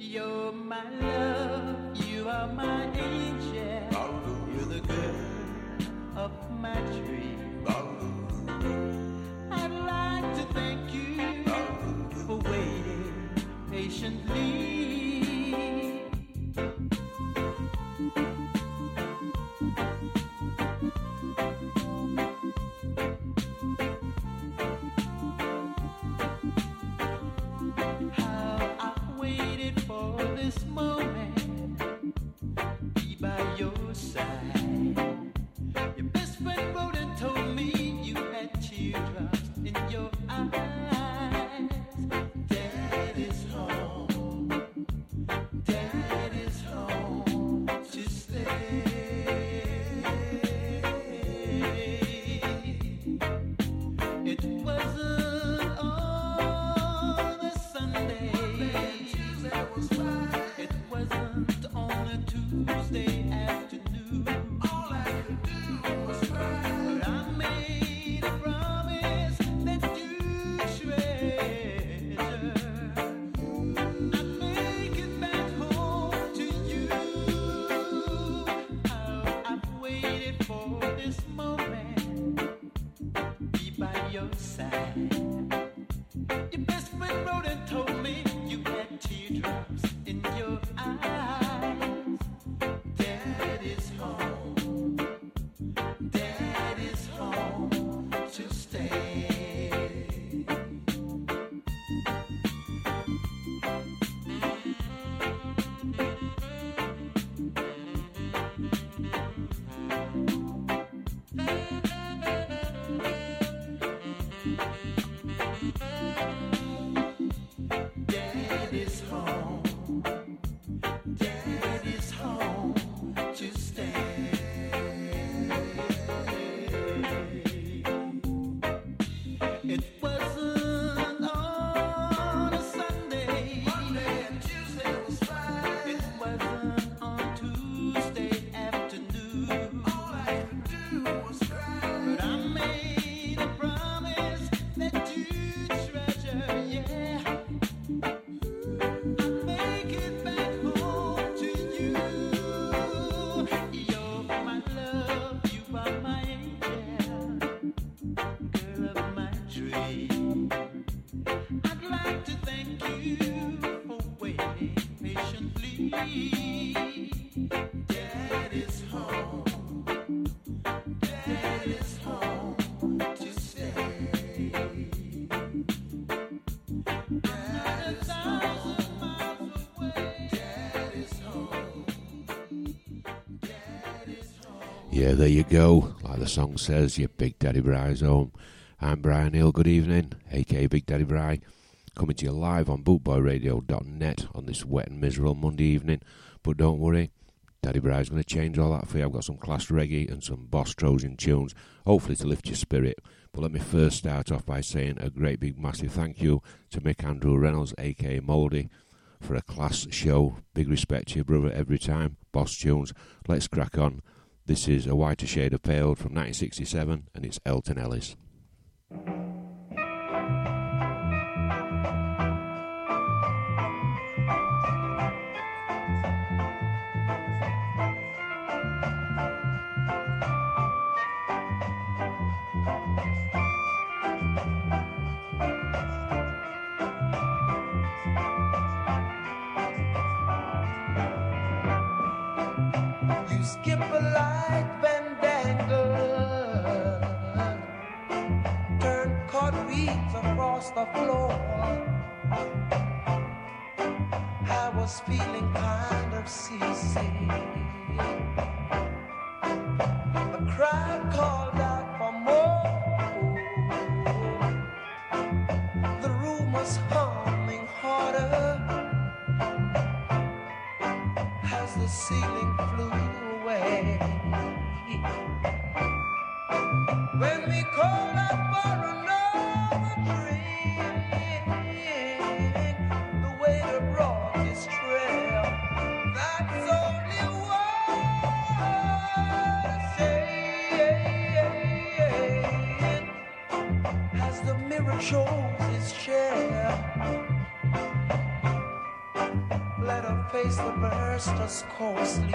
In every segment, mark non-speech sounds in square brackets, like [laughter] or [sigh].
You're my love, you are my angel. You're the girl of my dream. I'd like to thank you for waiting patiently. Yeah, there you go. Like the song says, your Big Daddy Bry's home. I'm Brian Hill. Good evening, aka Big Daddy Bry. Coming to you live on bootboyradio.net on this wet and miserable Monday evening. But don't worry, Daddy Bry's going to change all that for you. I've got some class reggae and some boss Trojan tunes, hopefully to lift your spirit. But let me first start off by saying a great big massive thank you to Mick Andrew Reynolds, aka Mouldy, for a class show. Big respect to your brother every time. Boss tunes. Let's crack on. This is A Whiter Shade of Pale from 1967 and it's Alton Ellis. Skip a light turn across the floor. I was feeling kind of seasick. The crowd called out for more. The room was humming harder the ceiling Shows his chair. Let her face the burst us coarsely.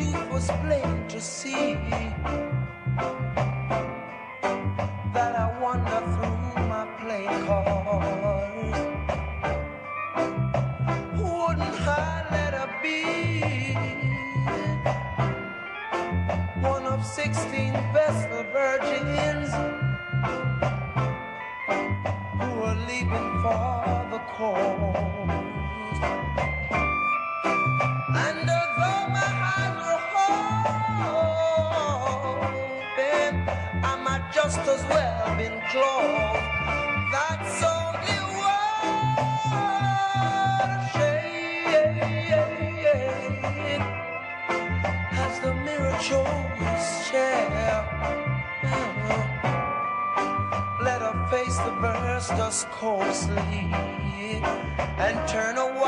it was plain to see. us coarsely and turn away.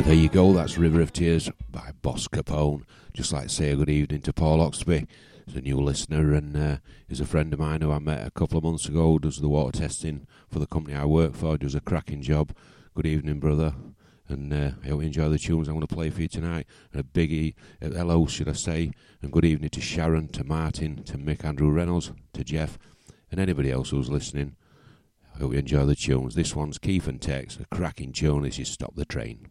There you go. That's River of Tears by Boss Capone. Just like to say a good evening to Paul Oxby. He's a new listener and uh, he's a friend of mine who I met a couple of months ago. Does the water testing for the company I work for. Does a cracking job. Good evening, brother. And uh, I hope you enjoy the tunes I'm going to play for you tonight. And a big e- uh, hello, should I say, and good evening to Sharon, to Martin, to Mick Andrew Reynolds, to Jeff, and anybody else who's listening. I hope you enjoy the tunes. This one's Keith and Tex, a cracking tune as you stop the train.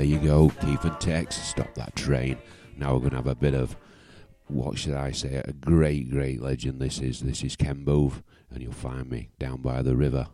There you go. Keith and Tex, stop that train. Now we're going to have a bit of, what should I say, a great, great legend this is. This is Ken and you'll find me down by the river.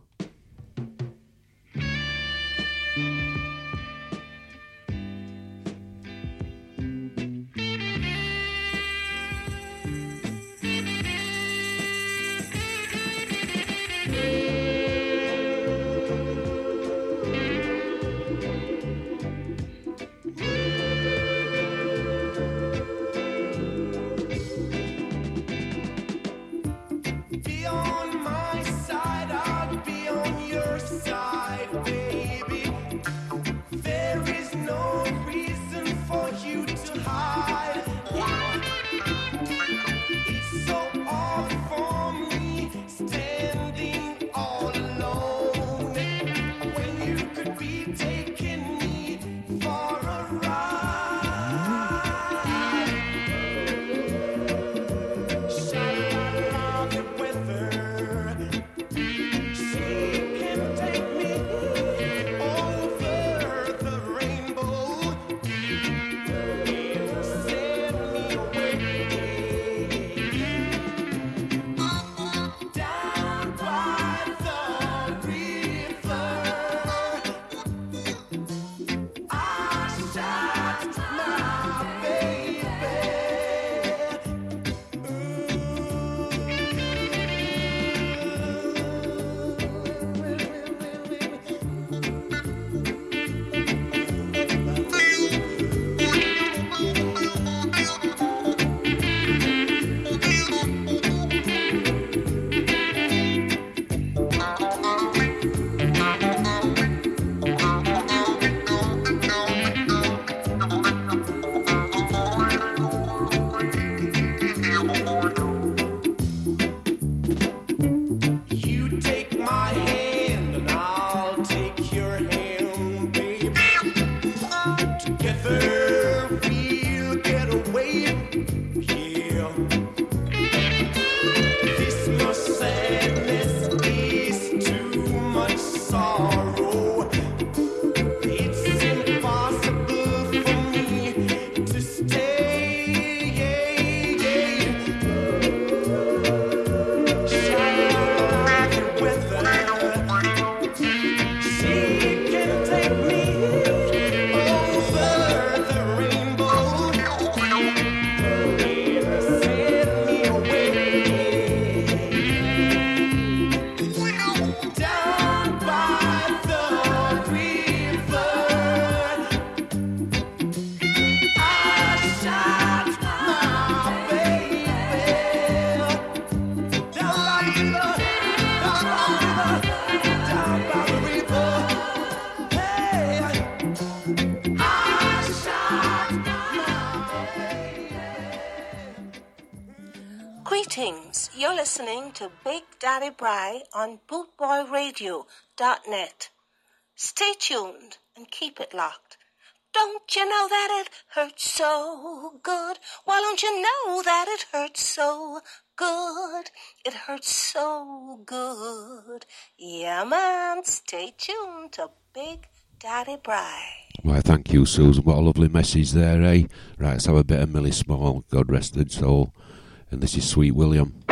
Bry on bootboyradio.net. Stay tuned and keep it locked. Don't you know that it hurts so good? Why don't you know that it hurts so good? It hurts so good. Yeah, man, stay tuned to Big Daddy Bry. Why, thank you, Susan. What a lovely message there, eh? Right, let's have a bit of Millie Small, God rest her soul. And this is Sweet William.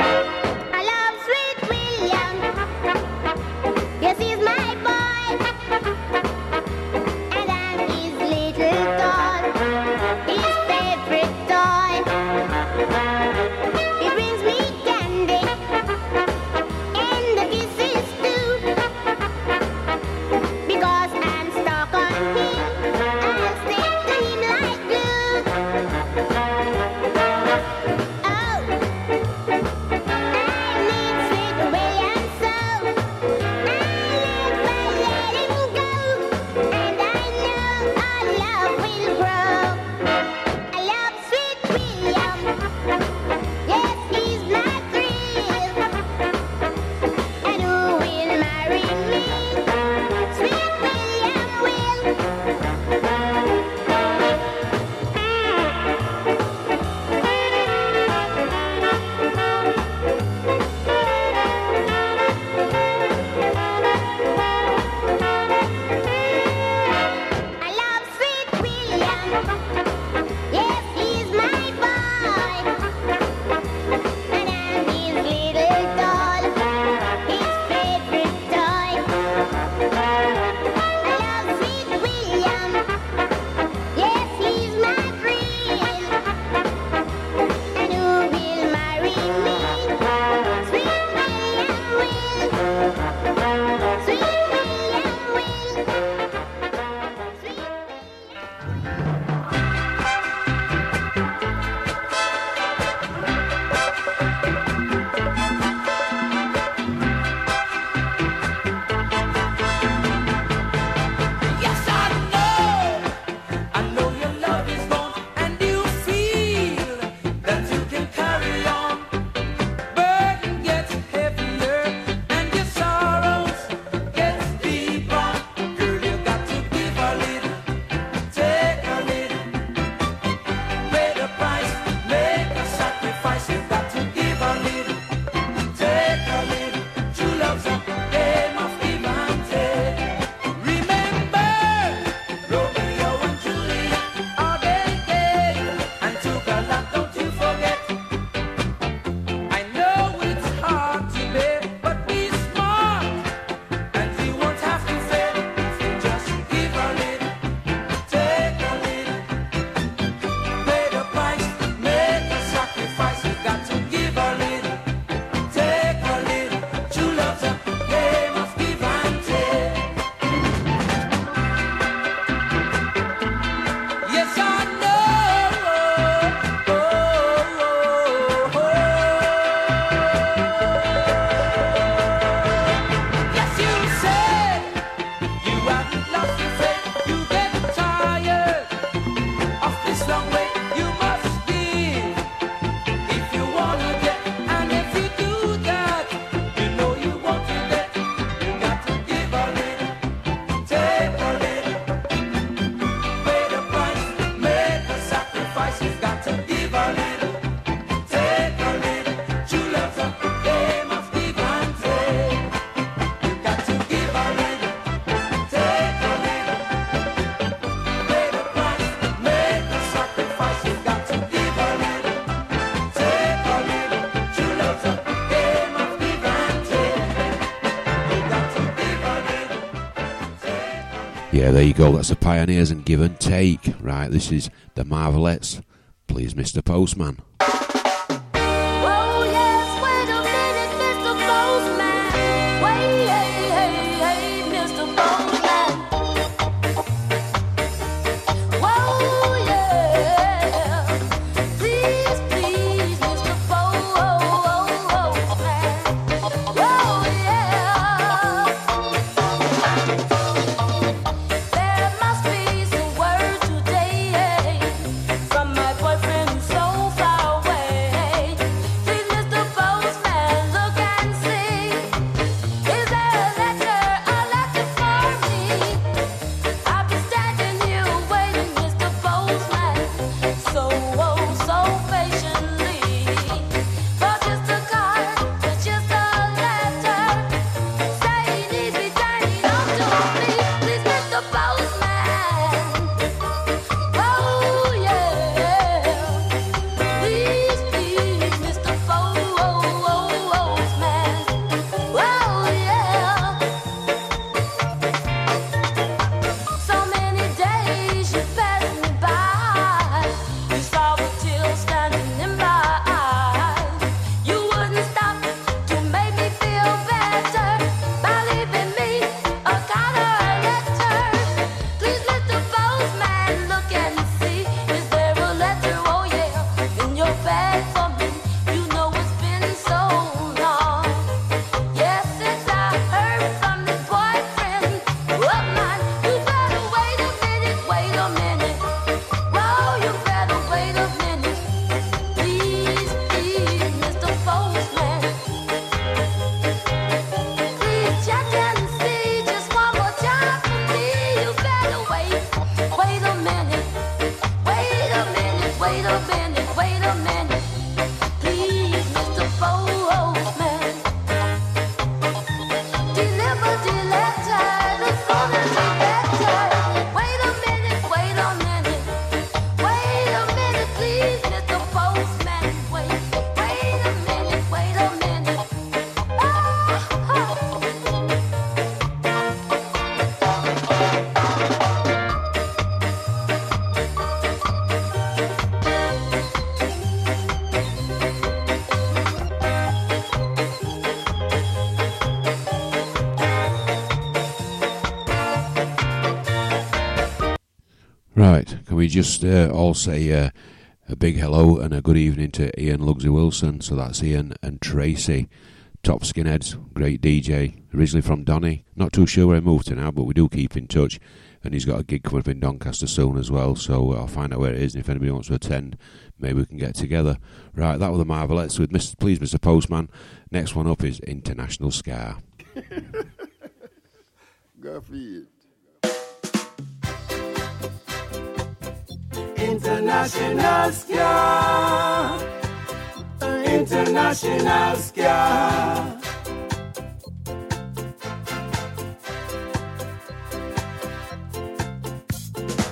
Yeah, there you go. That's the Pioneers and Give and Take. Right, this is the Marvelettes. Please, Mr. Postman. Oh, yes, minute, Mr. Postman. Wait, yeah. We just uh, all say uh, a big hello and a good evening to Ian Lugsy Wilson? So that's Ian and Tracy, top skinheads, great DJ, originally from Donny. Not too sure where he moved to now, but we do keep in touch. And he's got a gig coming up in Doncaster soon as well, so I'll find out where it is. And if anybody wants to attend, maybe we can get together. Right, that was the Marvelettes with Mr. Please, Mr. Postman. Next one up is International Ska. [laughs] Go International Ska. International Ska.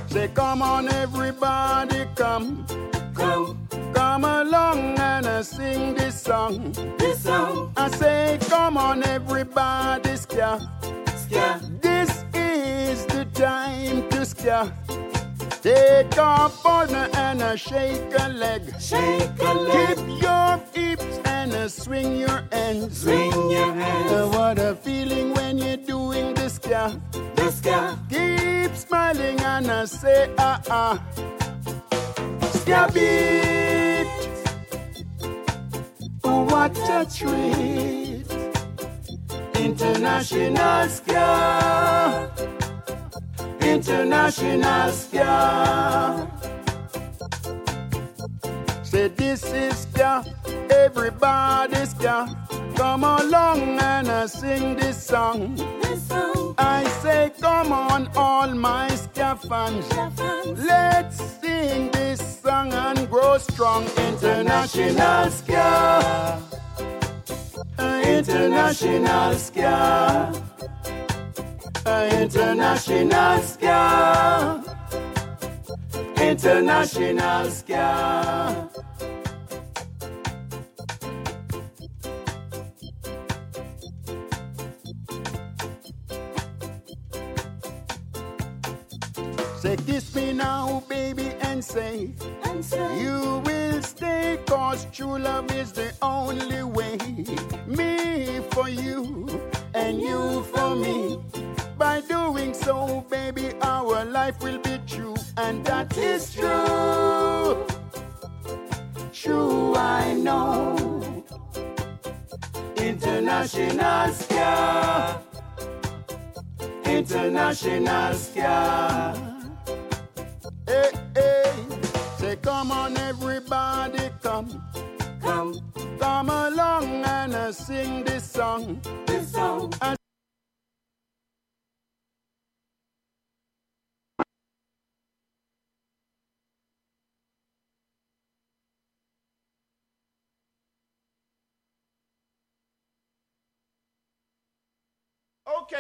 Say, come on, everybody, come. Come, Come along and uh, sing this song. this song, I say, come on, everybody, scare. Scar. This is the time to scare. Take a partner and uh, shake a leg. Shake a leg, Keep your hips and uh, swing your hands. swing your Uh, what a feeling when you're doing this, scare. The scar, Keep smiling and I say ah ah. Scab it. Oh, what a treat. International Ska. International Ska. Say this is Ska. Everybody Ska. Come along and uh, sing this song. this song, I say, come on, all my ska fans. Let's sing this song and grow strong. International ska. International ska. International ska. International ska. Say, kiss me now, baby, and say, and say, You will stay, cause true love is the only way. Me for you, and you for me. Doing so, baby, our life will be true, and that is true. True, I know. International Ska. International Ska. Hey, hey. Say, come on, everybody, come. come, Come along and uh, sing this song. this song,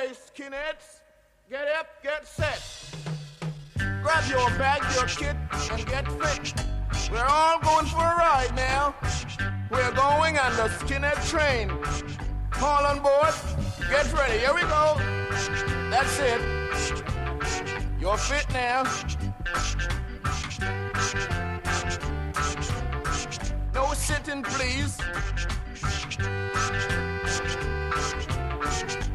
Okay, skinheads, get up, get set. Grab your bag, your kit, and get fit. We're all going for a ride now. We're going on the skinhead train. All on board. Get ready. Here we go. That's it. You're fit now. No sitting, please.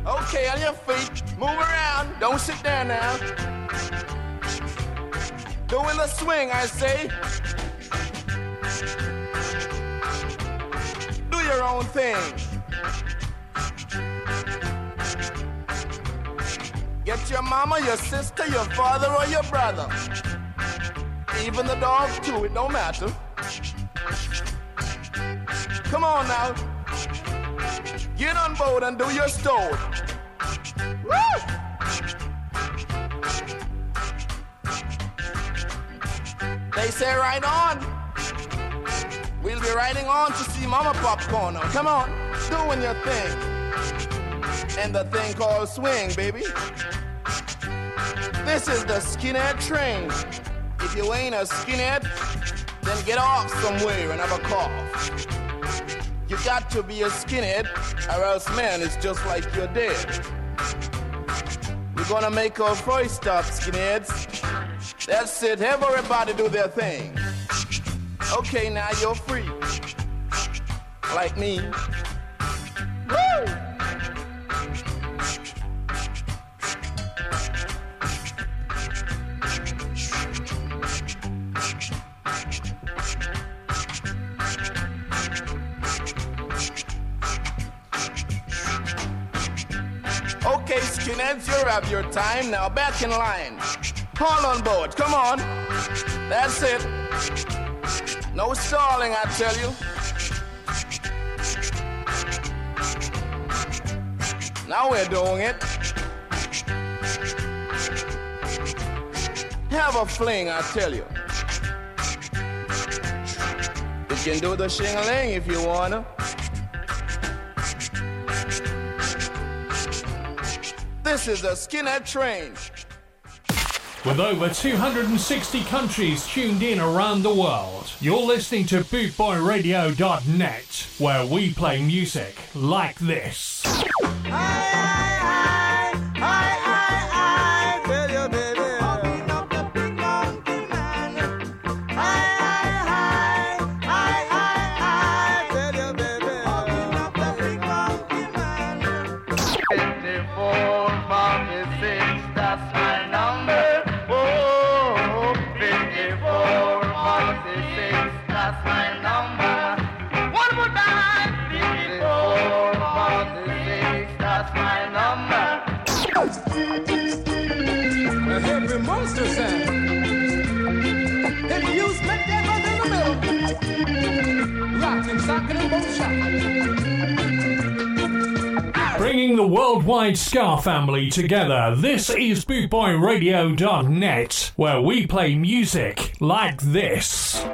Okay, on your feet. Move around. Don't sit there now. Doing the swing, I say. Do your own thing. Get your mama, your sister, your father, or your brother. Even the dog, too, it don't matter. Come on now. Get on board and do your story. They say right on. We'll be riding on to see Mama Popcorn. Come on, doing your thing. And the thing called swing, baby. This is the skinhead train. If you ain't a skinhead, then get off somewhere and have a cough. You got to be a skinhead, or else, man, it's just like you're dead. We're gonna make our first stop, skinheads. That's it. Everybody do their thing. Okay, now you're free. Like me. Woo! minutes, you have your time. Now back in line. All on board, come on. That's it. No stalling, I tell you. Now we're doing it. Have a fling, I tell you. You can do the shingling if you wanna. This is a Skinhead Train. With over 260 countries tuned in around the world, you're listening to bootboyradio.net, where we play music like this. Aye, aye, aye. worldwide ska family together. This is BootboyRadio.net, where we play music like this.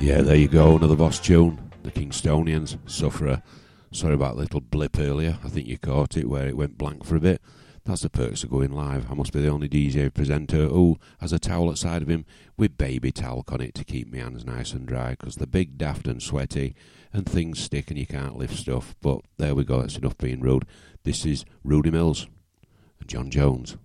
Yeah, there you go, another boss tune. The Kingstonians, Sufferer. Sorry about the little blip earlier. I think you caught it where it went blank for a bit. That's the perks of going live. I must be the only DJ presenter who has a towel outside of him with baby talc on it to keep my hands nice and dry because they're big, daft, and sweaty, and things stick and you can't lift stuff. But there we go, that's enough being rude. This is Rudy Mills and John Jones.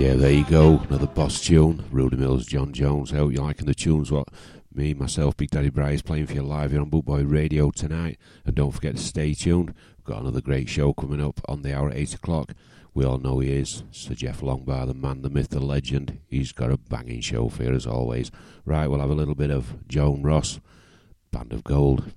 Yeah, there you go. Another boss tune. Rudy Mills, John Jones. I hope you're liking the tunes. What me, myself, Big Daddy Bry is playing for you live here on Bootboy Radio tonight. And don't forget to stay tuned. We've got another great show coming up on the hour at 8 o'clock. We all know he is Sir Jeff Longbar, the man, the myth, the legend. He's got a banging show for you as always. Right, we'll have a little bit of Joan Ross, Band of Gold.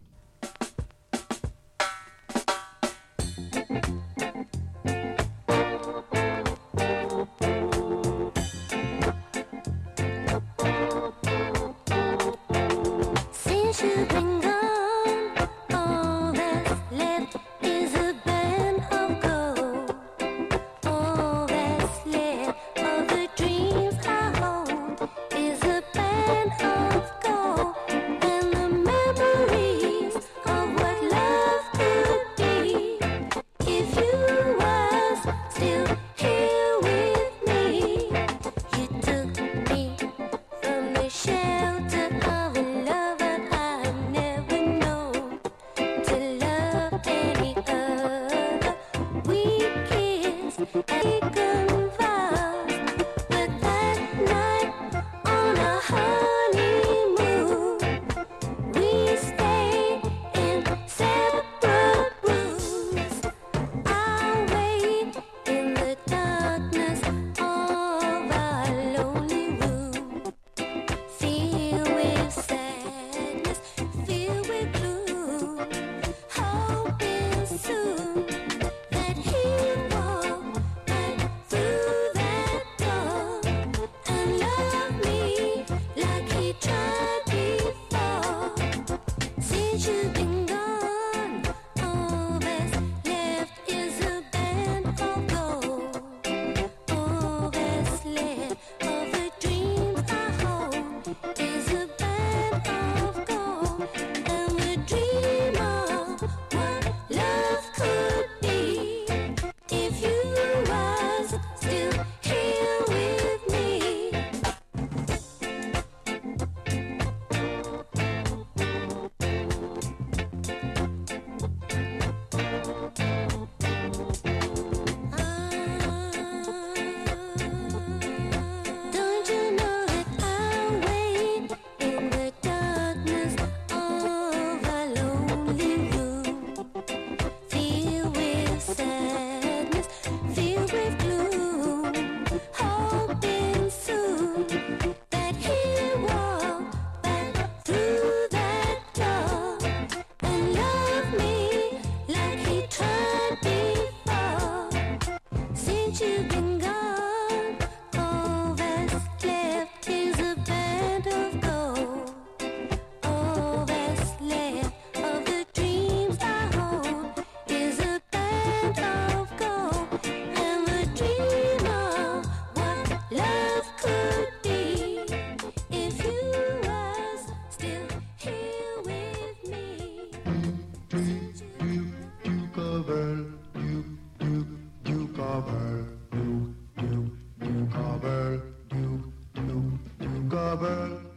lover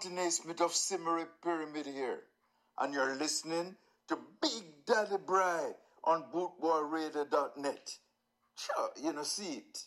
mountain of Simmery Pyramid here, and you're listening to Big Daddy Bry on bootboyradio.net. Sure, you know, see it.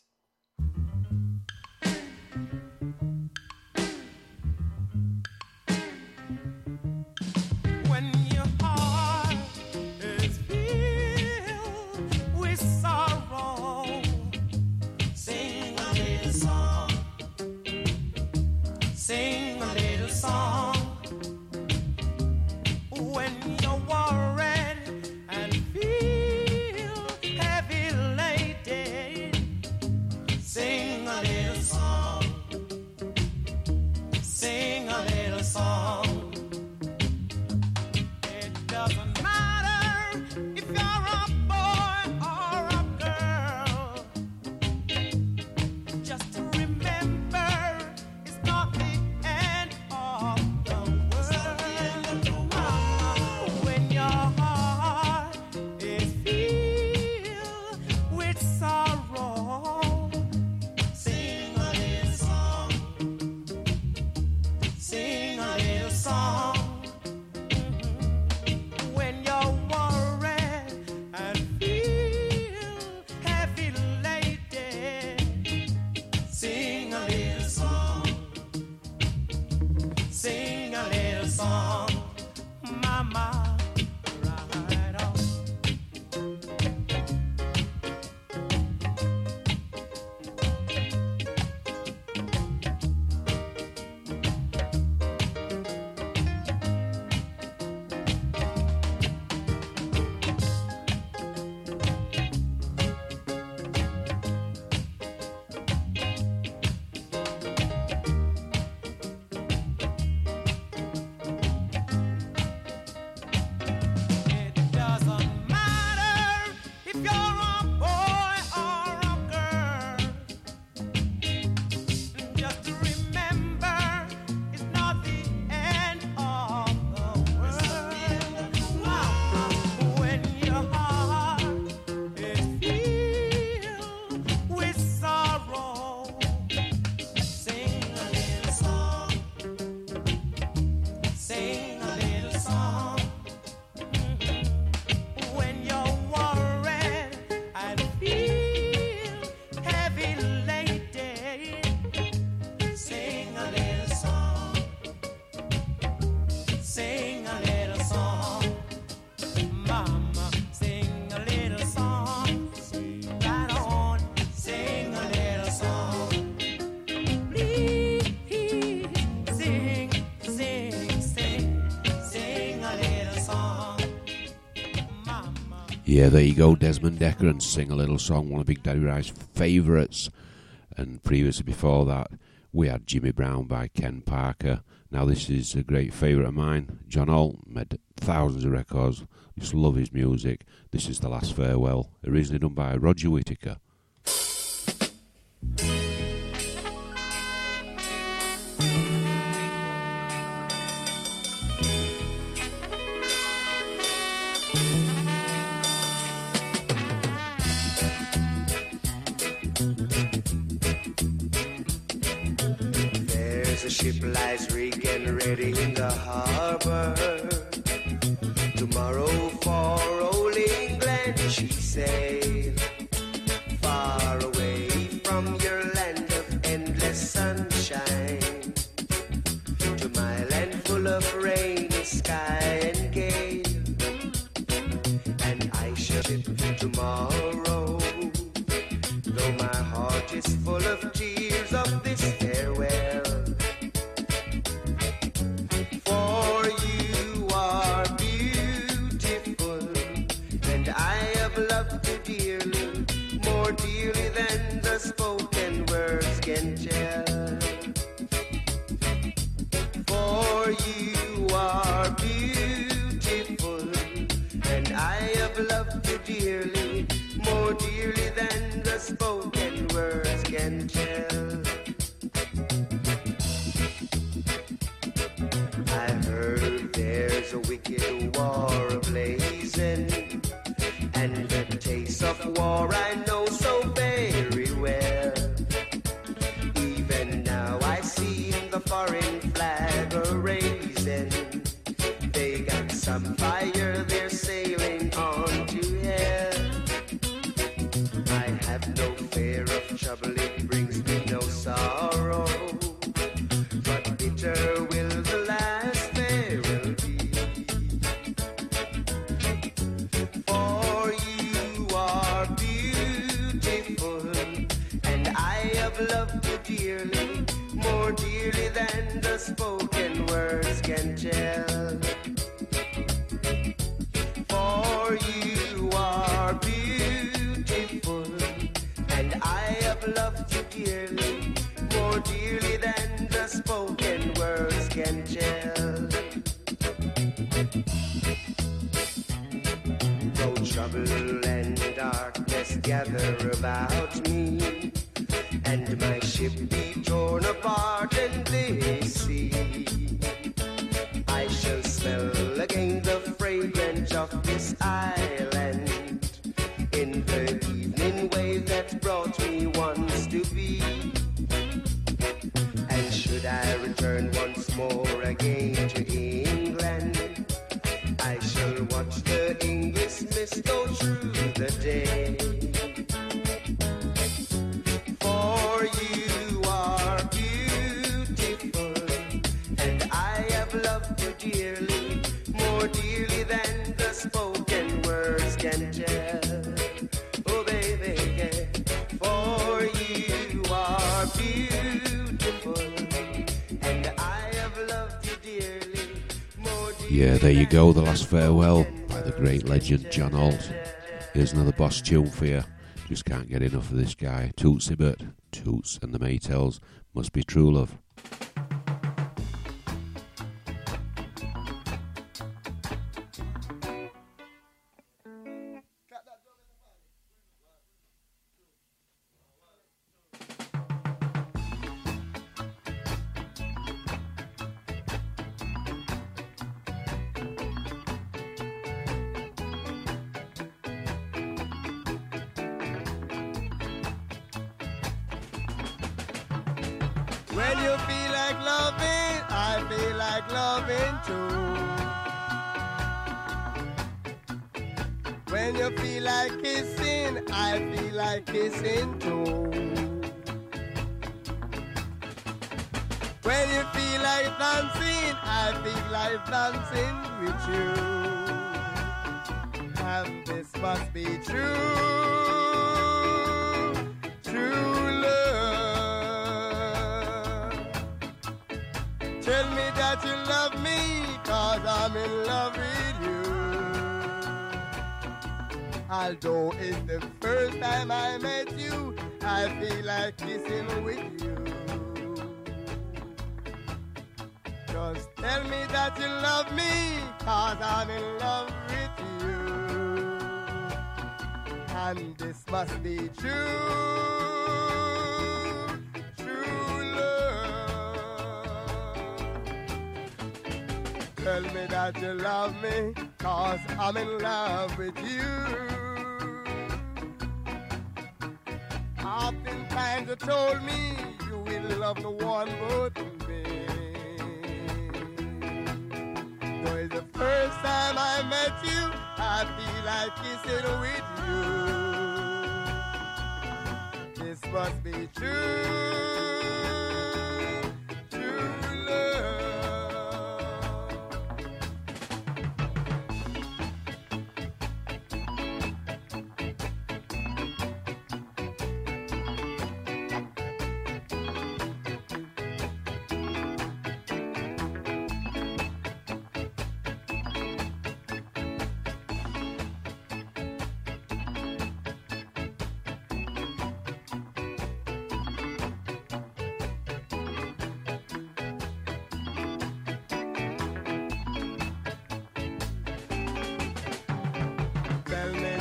Yeah, there you go, Desmond Dekker and Sing a Little Song, one of Big Daddy Bry's favourites. And previously before that, we had Jimmy Brown by Ken Parker. Now, this is a great favourite of mine. John Holt made thousands of records. Just love his music. This is The Last Farewell, originally done by Roger Whittaker. தெரிகின்ற Though trouble and darkness gather about me, and my ship be torn apart go, The Last Farewell by the great legend John Holt. Here's another boss tune for you. Just can't get enough of this guy. Toots Hibbert, Toots and the Maytals. Must be true love.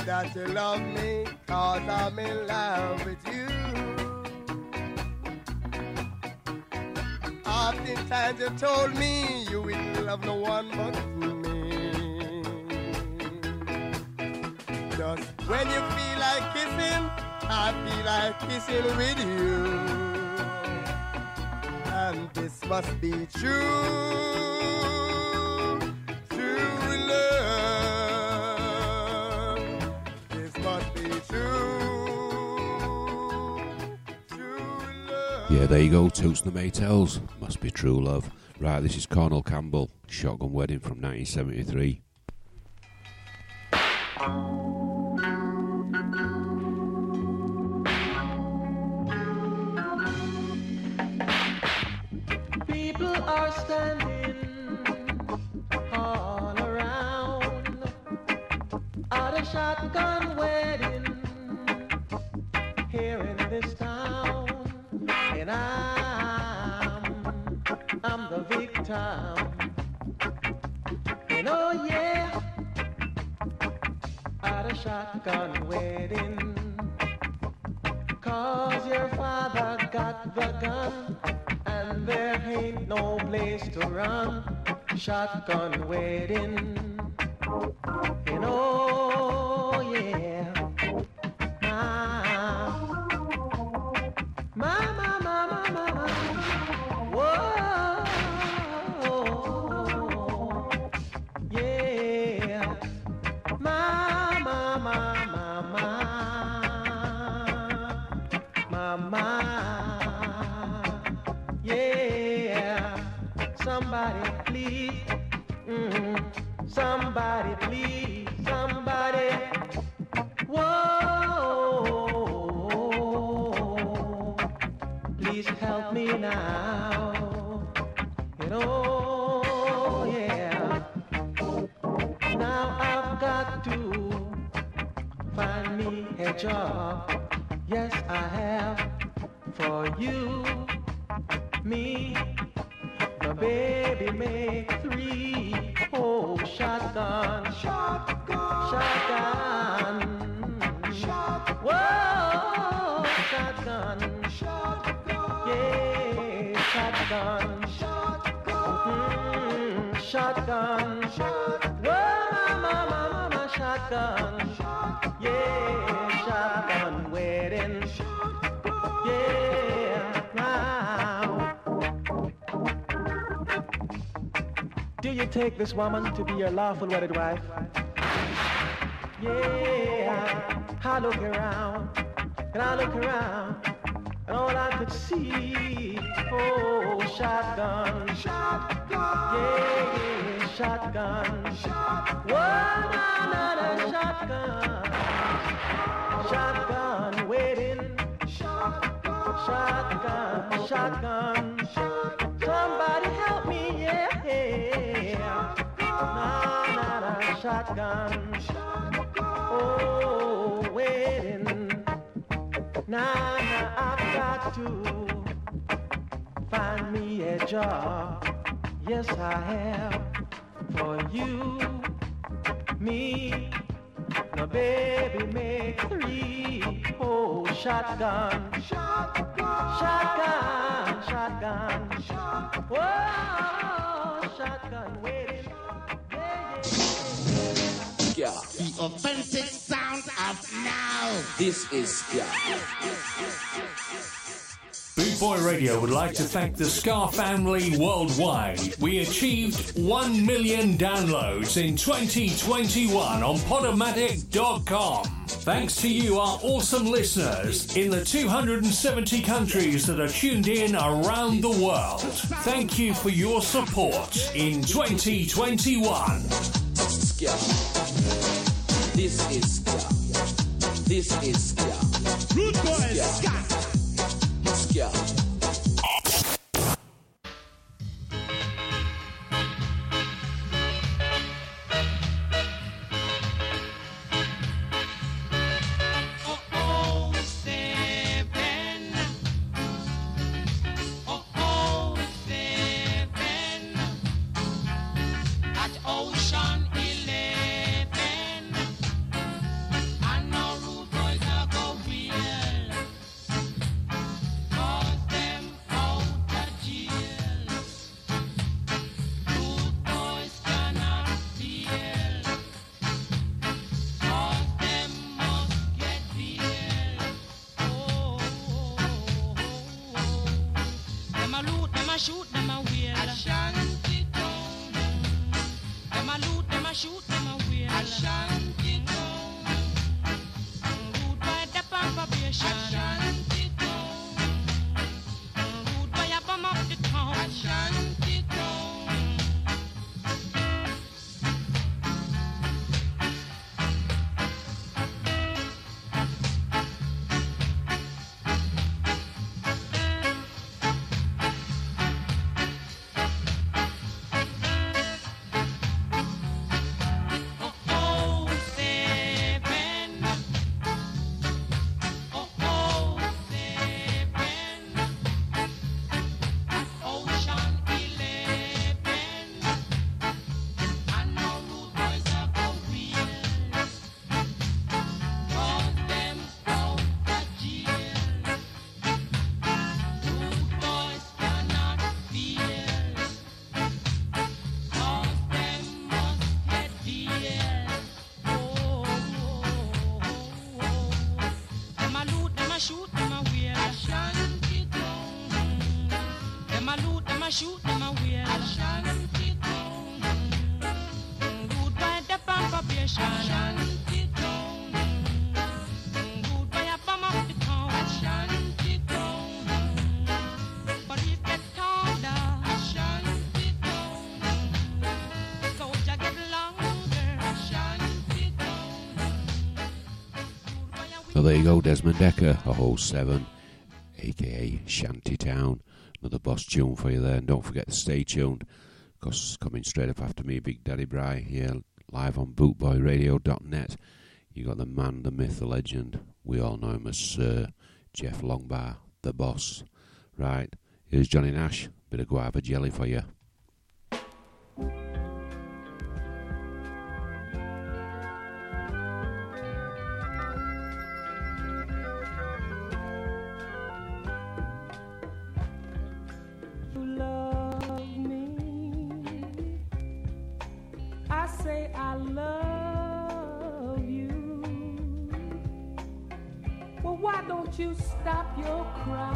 that you love me, cause I'm in love with you. Oftentimes you told me you will love no one but me. Just when you feel like kissing, I feel like kissing with you. And this must be true. Yeah, there you go, Toots and the Maytals. Must be true love. Right, this is Cornell Campbell, Shotgun Wedding from 1973. This woman to be your lawful wedded wife? Yeah, I look around, and I look around, and all I could see, oh, shotgun, shotgun, yeah, yeah, shotgun, shotgun, shotgun, oh, waiting, now, now I've got to find me a job. Yes, I have for you, me. Now, baby, make three. Oh, shotgun, shotgun, shotgun, shotgun. Whoa, shotgun waiting. Authentic sound of now. This is Ska. Boot Boy Radio would like to thank the Ska family worldwide. We achieved 1 million downloads in 2021 on Podomatic.com. Thanks to you, our awesome listeners in the 270 countries that are tuned in around the world. Thank you for your support in 2021. This is Ska. This is Ska. Root boy Ska. Ska. Desmond Dekker, a whole seven, aka Shantytown. Another boss tune for you there, and don't forget to stay tuned, because coming straight up after me, Big Daddy Bry, here live on bootboyradio.net. You got the man, the myth, the legend. We all know him as Sir Jeff Longbar, the boss. Right, here's Johnny Nash, bit of guava jelly for you. You you stop your crying?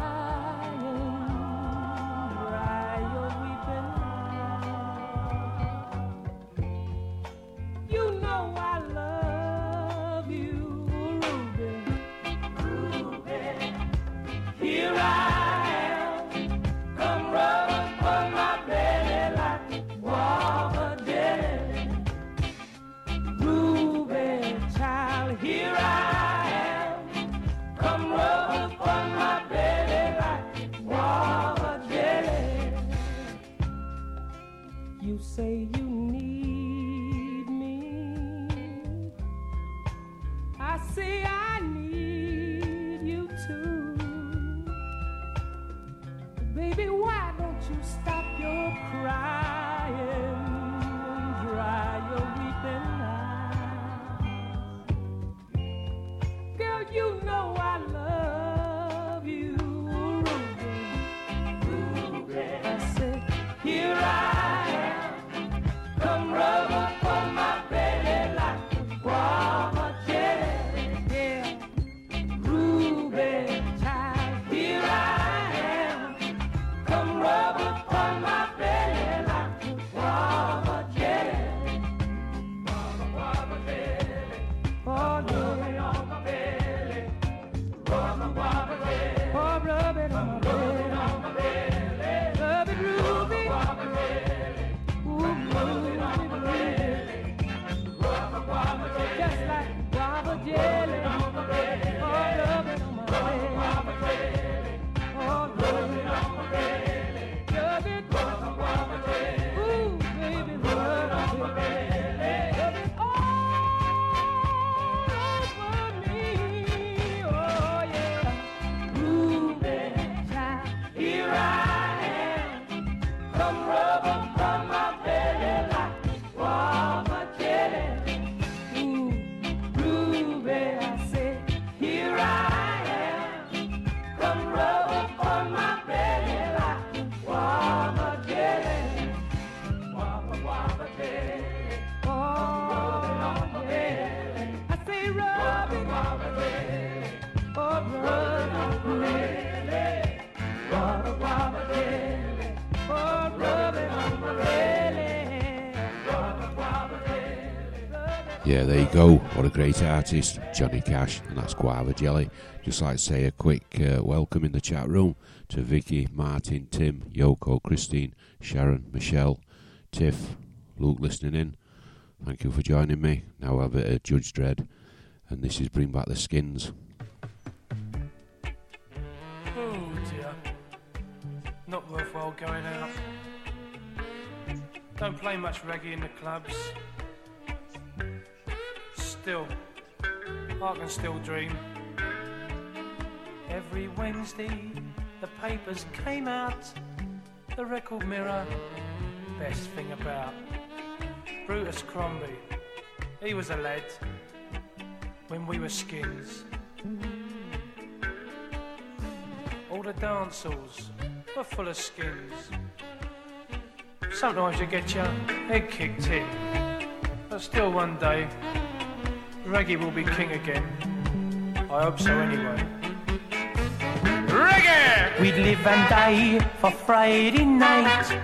Great artist, Johnny Cash, and that's Guava Jelly. Just like to say a quick uh, welcome in the chat room to Vicky, Martin, Tim, Yoko, Christine, Sharon, Michelle, Tiff, Luke listening in. Thank you for joining me. Now I have Judge Dredd, and this is Bring Back the Skins. Oh dear. Not worthwhile going out. Don't play much reggae in the clubs. Still, I can still dream. Every Wednesday, the papers came out. The record mirror, best thing about. Brutus Crombie, he was a lad when we were skins. All the dance halls were full of skins. Sometimes you get your head kicked in, but still one day, reggae will be king again. I hope so anyway. Reggae! We'd live and die for Friday night.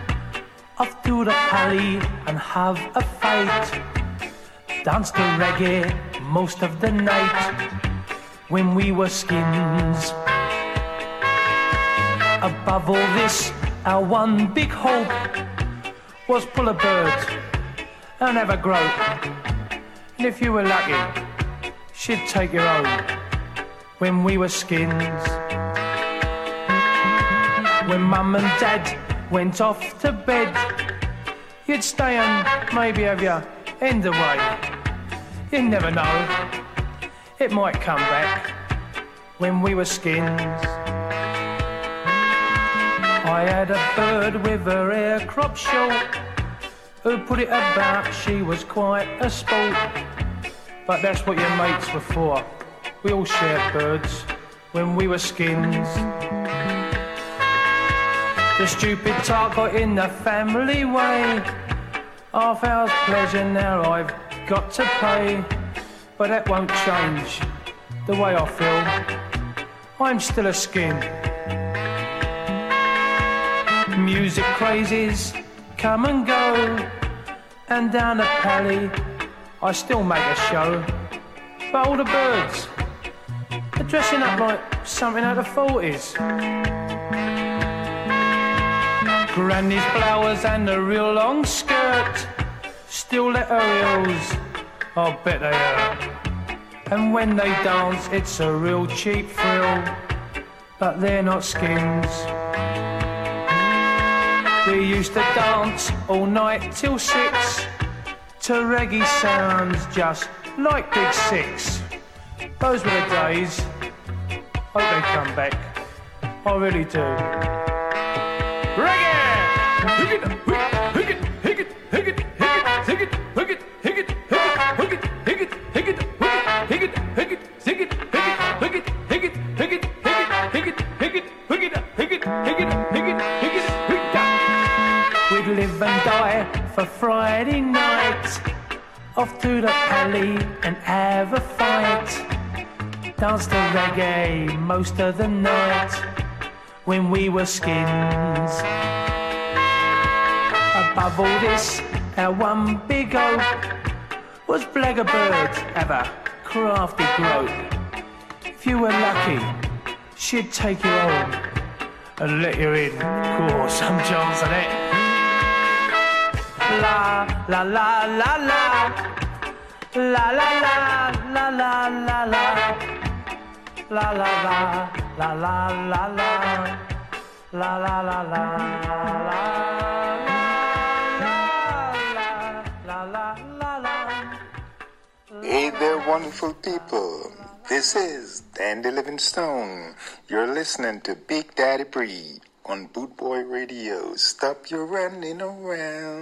Off to the alley and have a fight. Dance to reggae most of the night when we were skins. Above all this, our one big hope was pull a bird and have a grope. And if you were lucky, she'd take you home when we were skins. When mum and dad went off to bed, you'd stay and maybe have your end away. You never know, it might come back when we were skins. I had a bird with her hair crop short who put it about she was quite a sport. But that's what your mates were for. We all shared birds when we were skins. The stupid talk got in the family way. Half hour's pleasure now I've got to pay. But that won't change the way I feel. I'm still a skin. Music crazes come and go. And down the pally, I still make a show. But all the birds are dressing up like something out of the 40s. Granny's flowers and a real long skirt still let her heels. I'll bet they hurt. And when they dance, it's a real cheap thrill. But they're not skins. We used to dance all night till six to reggae sounds just like Big Six. Those were the days. Hope they come back. I really do. Reggae! We'd live and die for Friday night. Off to the alley and have a fight. Dance to reggae most of the night when we were skins. Above all this, our one big oak was Blaggerbird ever crafty grope. If you were lucky, she'd take you home and let you in. Course some chance of it. La la la la la. La la la la la la la. La la la la la la la. La la la la la Hey there, wonderful people. This is Dandy Livingstone. You're listening to Big Daddy Bry on Bootboy Radio. Stop your running around.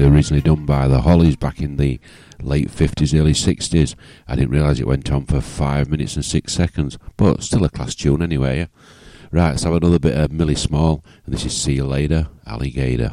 apparently originally done by the Hollies back in the late 50s, early 60s. I didn't realise it went on for 5 minutes and 6 seconds, but still a class tune anyway. Right, let's have another bit of Millie Small, and this is See You Later, Alligator.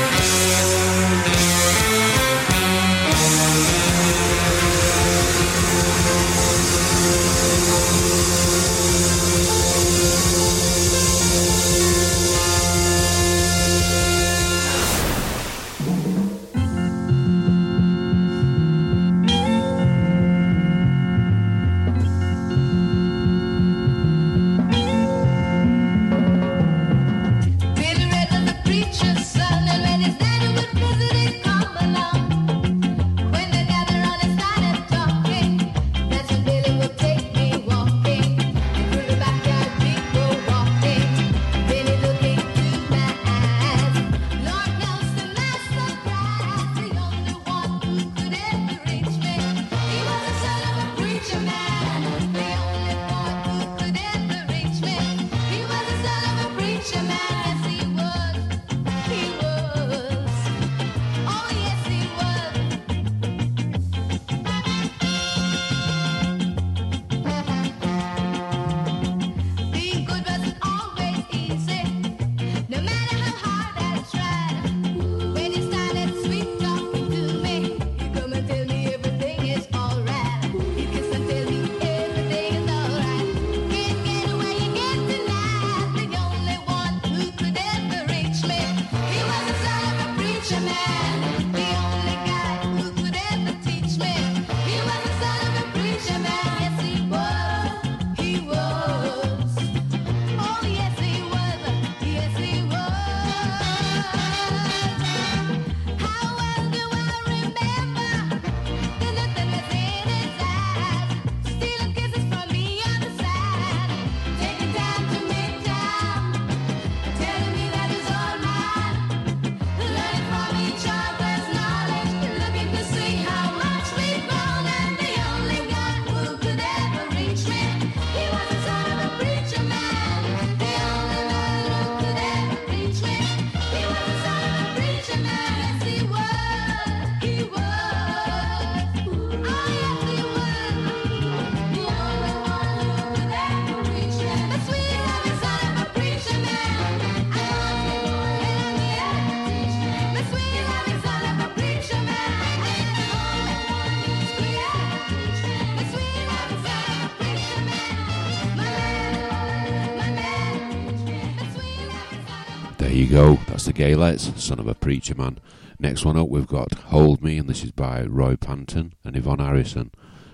Gaylettes Son of a Preacher Man. Next one up, we've got Hold Me, and this is by Roy Panton and Yvonne Harrison.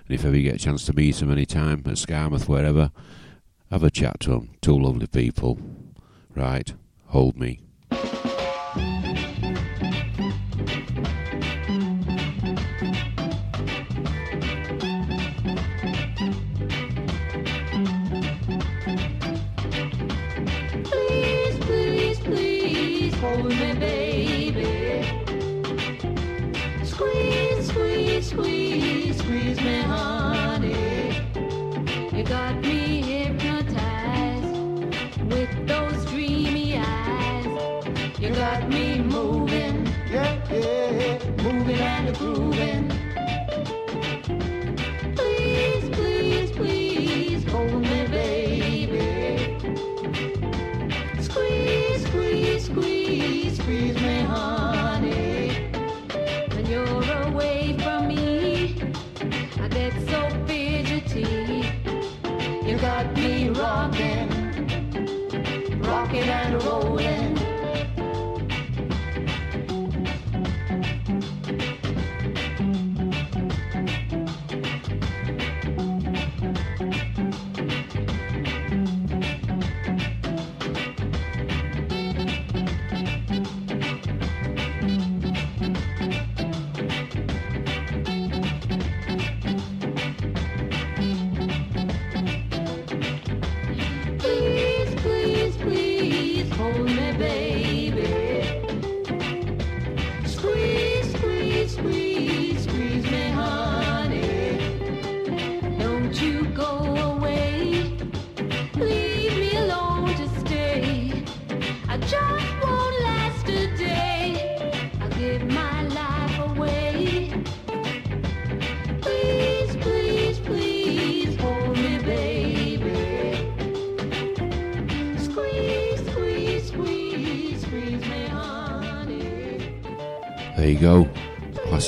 And if ever you get a chance to meet him anytime at Skamouth, wherever, have a chat to him. Two lovely people. Right, Hold Me.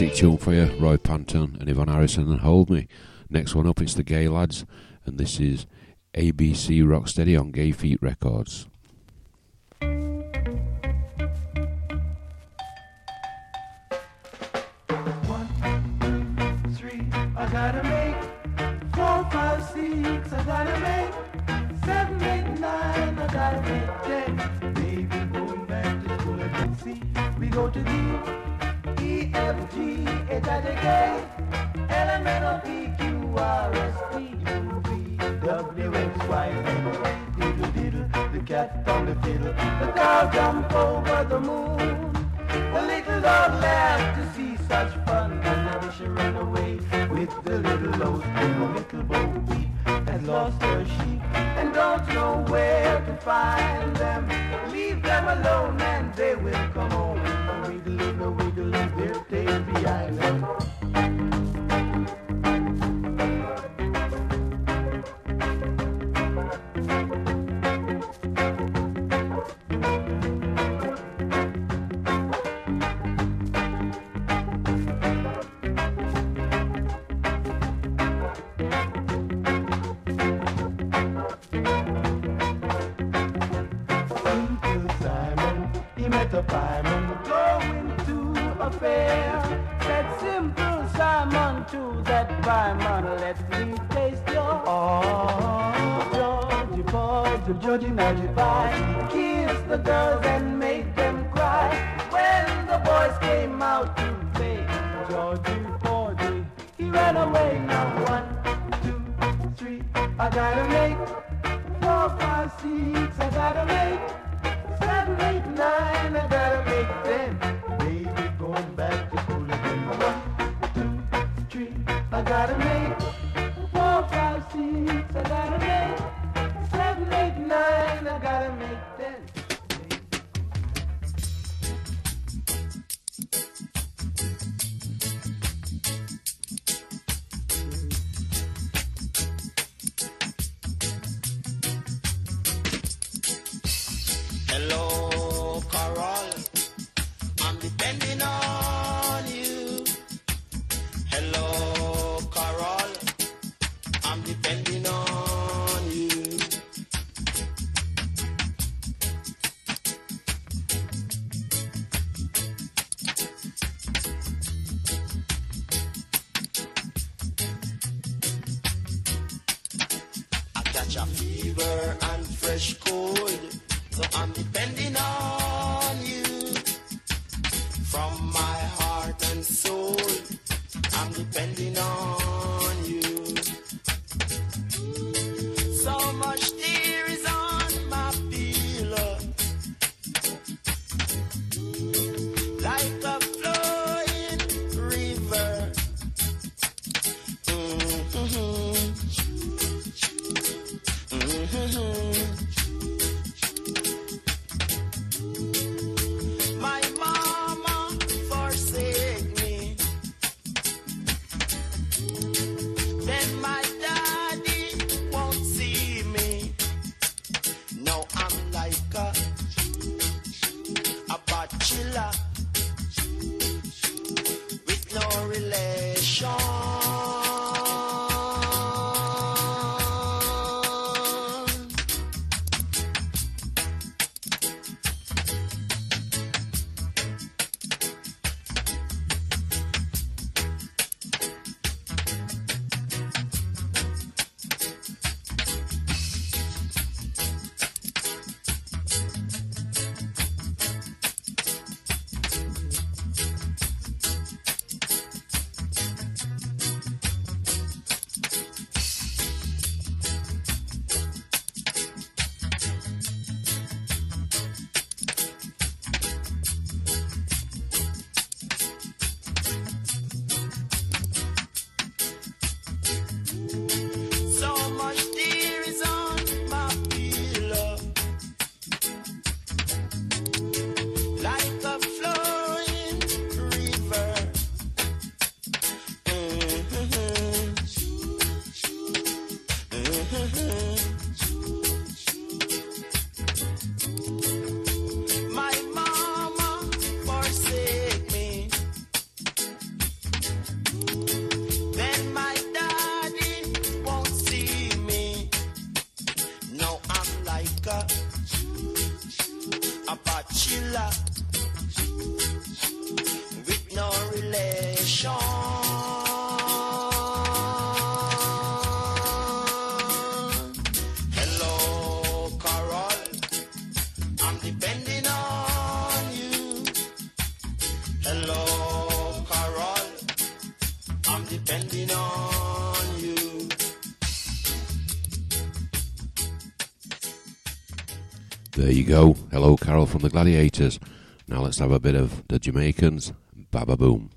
Classic tune for you, Roy Panton and Yvonne Harrison and Hold Me. Next one up, it's the Gaylads, and this is ABC Rocksteady on Gayfeet Records. There you go. Hello, Carol from the Gladiators. Now let's have a bit of the Jamaicans. Baba boom.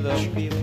the people.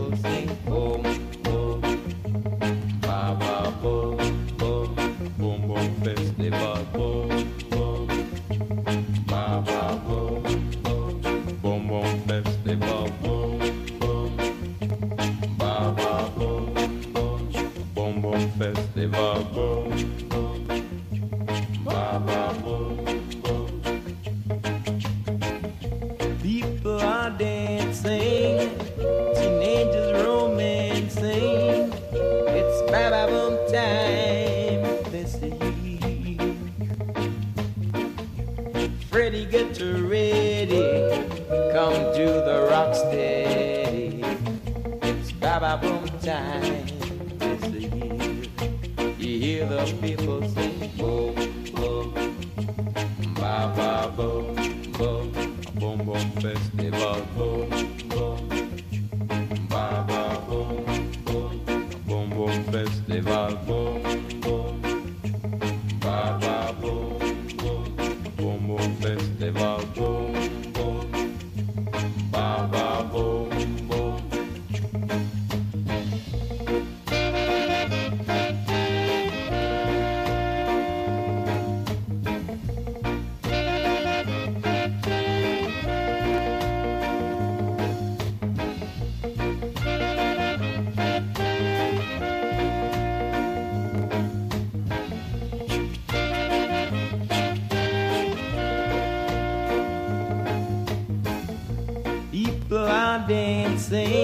thing.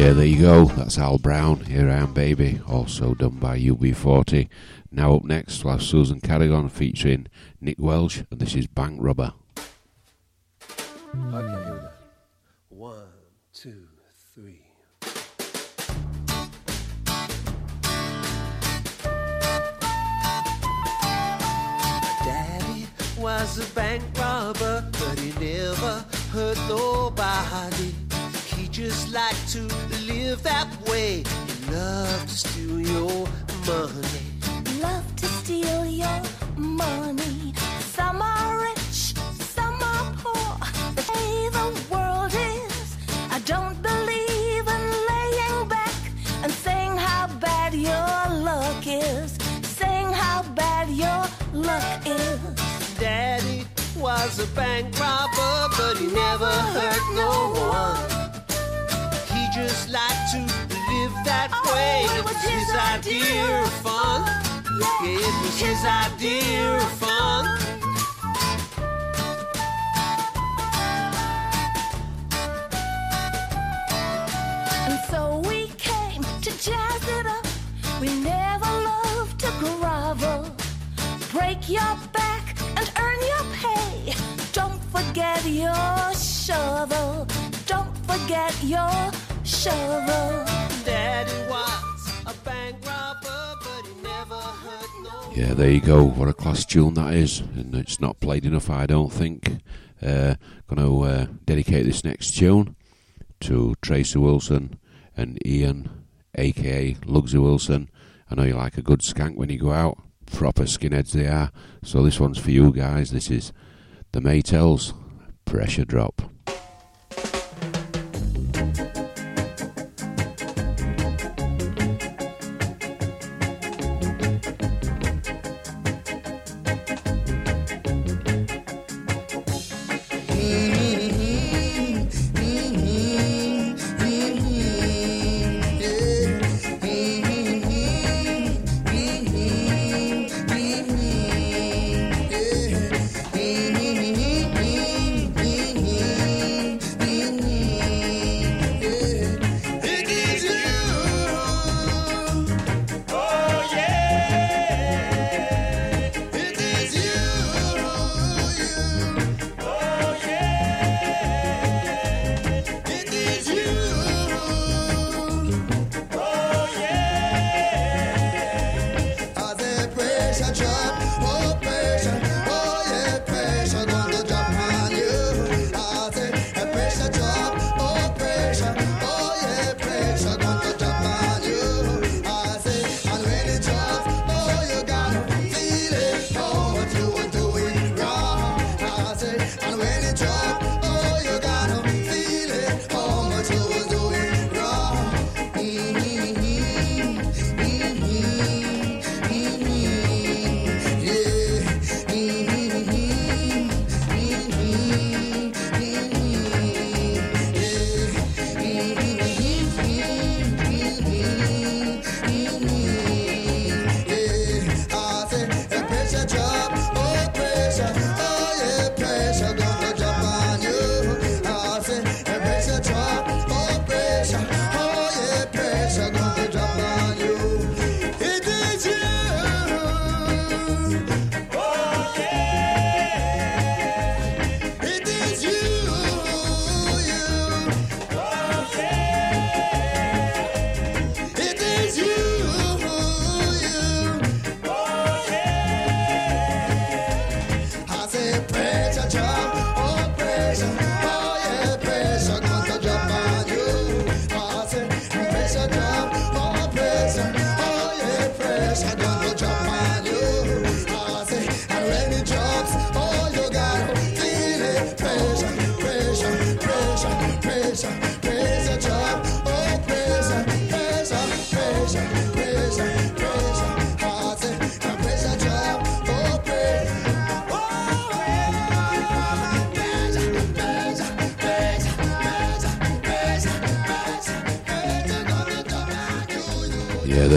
Yeah, there you go. That's Al Brown, Here I Am Baby, also done by UB40. Now up next, we'll have Susan Carrigan featuring Nick Welsh, and this is Bank Robber. One, two, three. Bank robber, but he never hurt no one. He just liked to live that oh, way. It was his idea of fun. Yeah, it was his idea of fun. And so we came to jazz it up. We never loved to grovel. Break your forget your shovel. Don't forget your shovel. Daddy was a bank robber, but he never hurt no Yeah, there you go. What a class tune that is, and it's not played enough, I don't think. Uh, going to uh, dedicate this next tune to Tracy Wilson and Ian, aka Lugsy Wilson. I know you like a good skank when you go out. Proper skinheads they are. So this one's for you guys. This is the Maytals Pressure Drop.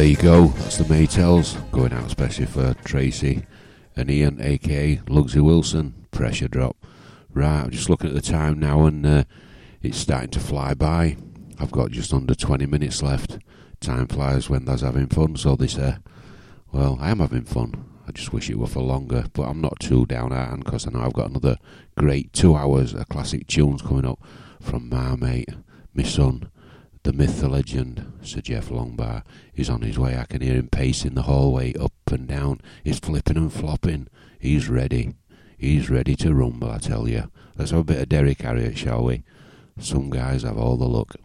There you go. That's the Maytals going out especially for Tracy and Ian, aka Lugsy Wilson. Pressure drop. Right, I'm just looking at the time now and uh, it's starting to fly by. I've got just under 20 minutes left. Time flies when there's having fun, so they say. Well, I am having fun. I just wish it were for longer, but I'm not too down at hand because I know I've got another great two hours of classic tunes coming up from my mate, my son, the myth, the legend, Sir Jeff Longbar. is on his way. I can hear him pacing the hallway up and down. He's flipping and flopping. He's ready. He's ready to rumble, I tell you. Let's have a bit of Derrick Harriott, shall we? Some guys have all the luck.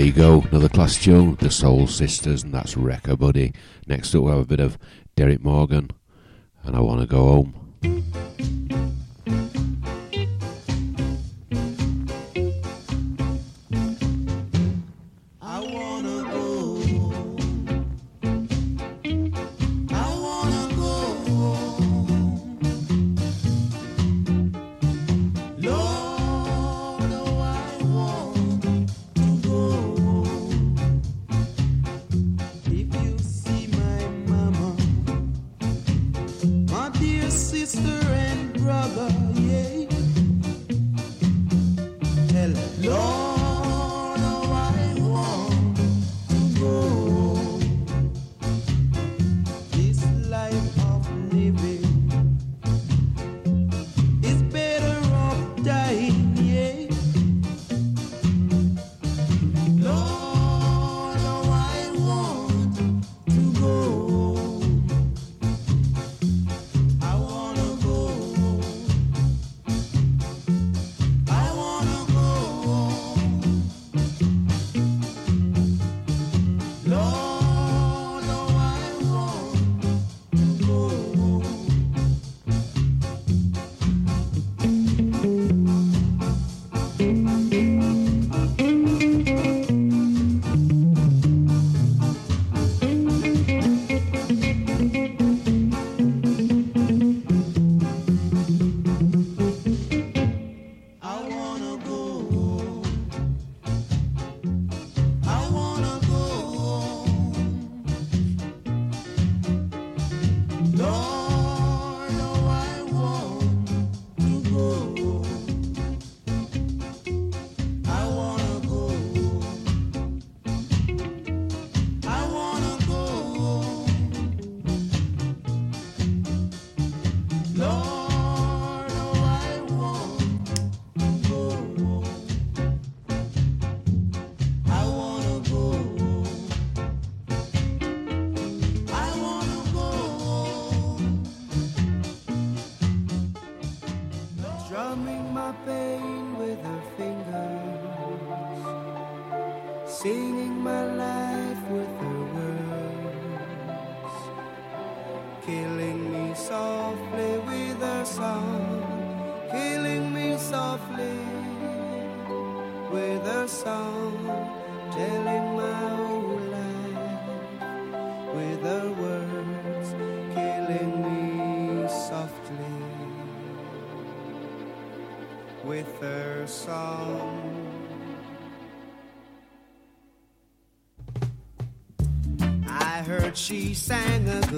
there you go, another class tune, The Soul Sisters, and that's Wreck a Buddy. Next up, we have a bit of Derrick Morgan, and I want to go home.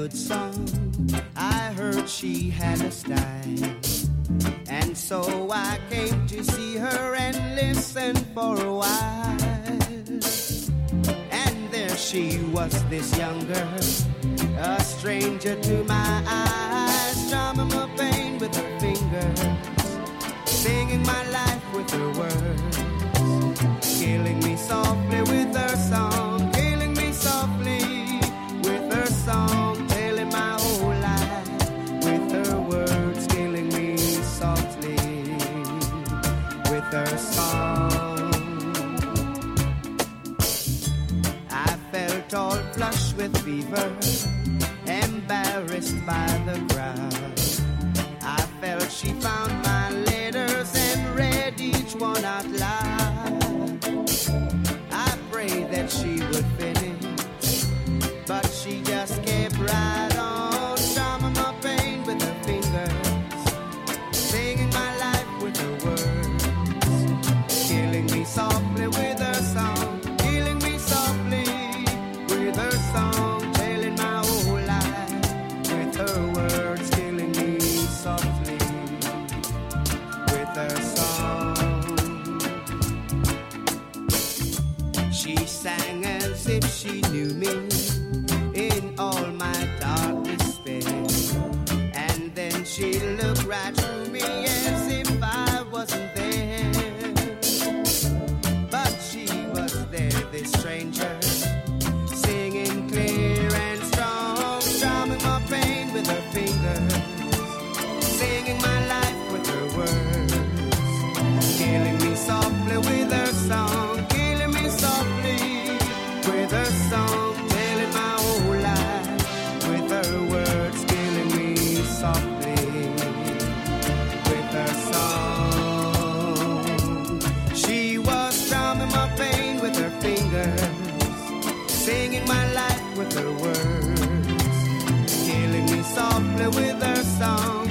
good song. this stranger. her words, killing me softly with her song.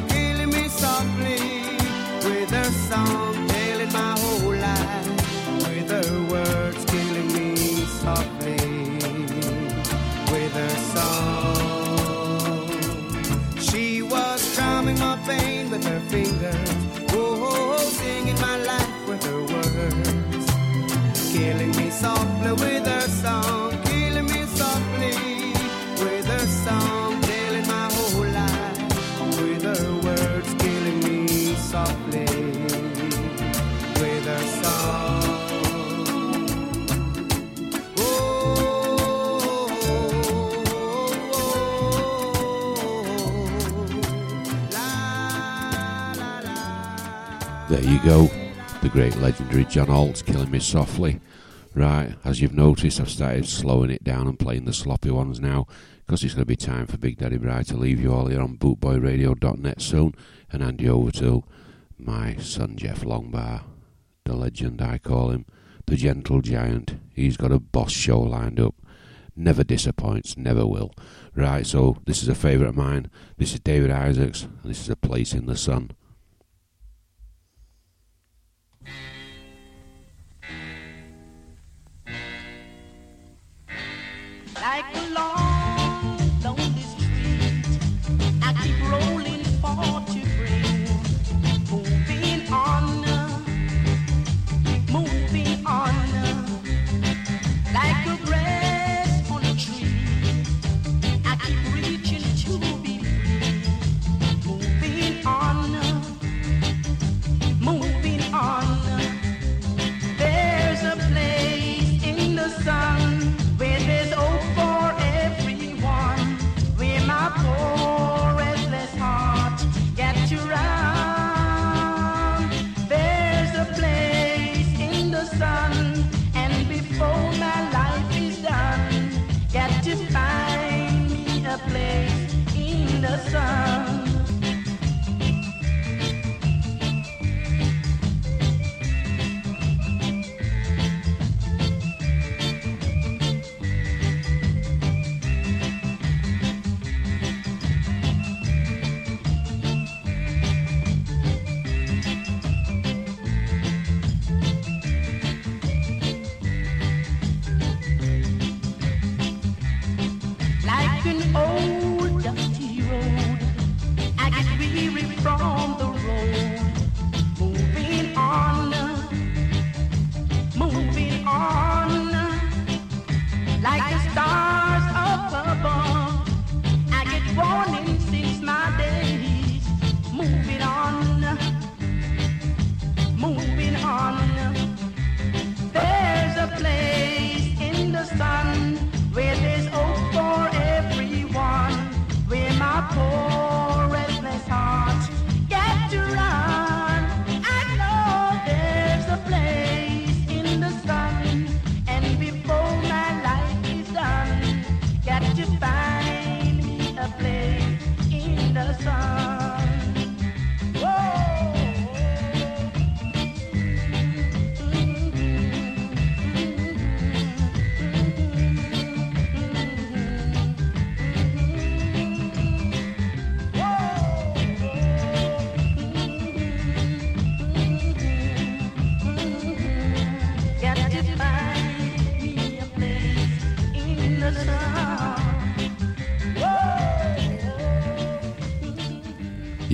there you go. The great legendary John Holt killing me softly. Right, as you've noticed, I've started slowing it down and playing the sloppy ones now because it's going to be time for Big Daddy Bry to leave you all here on bootboyradio.net soon and hand you over to my son Jeff Longbar, the legend I call him, the gentle giant. He's got a boss show lined up. Never disappoints, never will. Right, so this is a favourite of mine. This is David Isaacs, and this is A Place in the Sun. like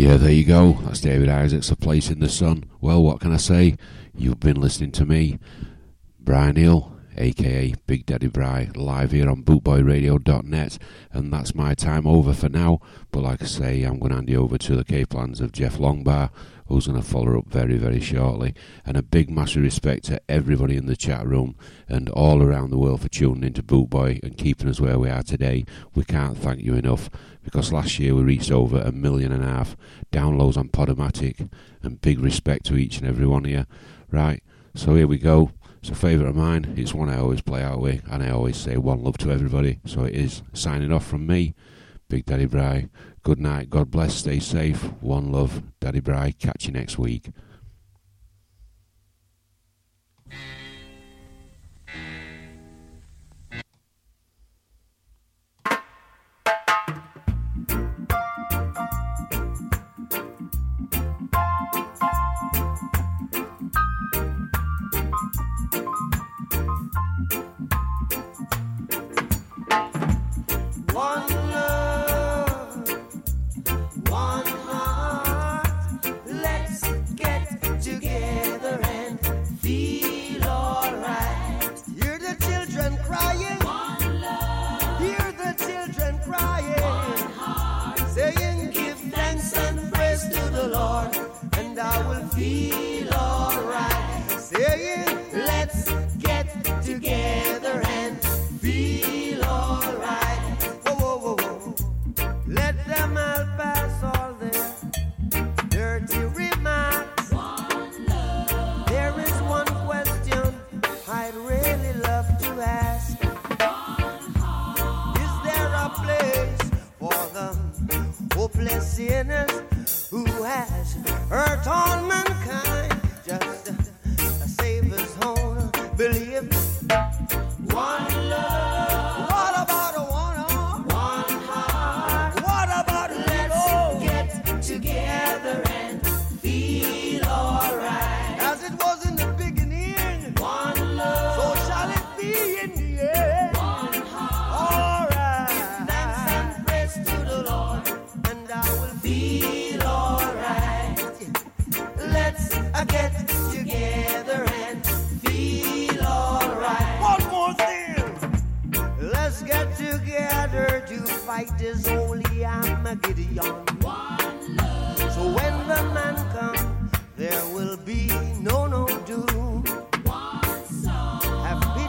Yeah, there you go. That's David Isaacs, A Place in the Sun. Well, what can I say? You've been listening to me, Brian Hill, aka Big Daddy Bry, live here on bootboyradio.net, and that's my time over for now. But like I say, I'm going to hand you over to the Cape Lands of Jeff Longbar who's going to follow up very, very shortly. And a big, massive respect to everybody in the chat room and all around the world for tuning into Bootboy and keeping us where we are today. We can't thank you enough because last year we reached over a million and a half downloads on Podomatic, and big respect to each and every one of you. Right, so here we go. It's a favourite of mine. It's one I always play out with, and I always say one love to everybody. So it is signing off from me, Big Daddy Bry. Good night, God bless, stay safe. One love, Daddy Bry. Catch you next week. Feel alright. Saying, Let's get together and feel alright. Whoa, whoa, whoa, whoa. Let them all pass all their dirty remarks. One love. There is one question I'd really love to ask. One heart. Is there a place for the hopeless sinners has hurt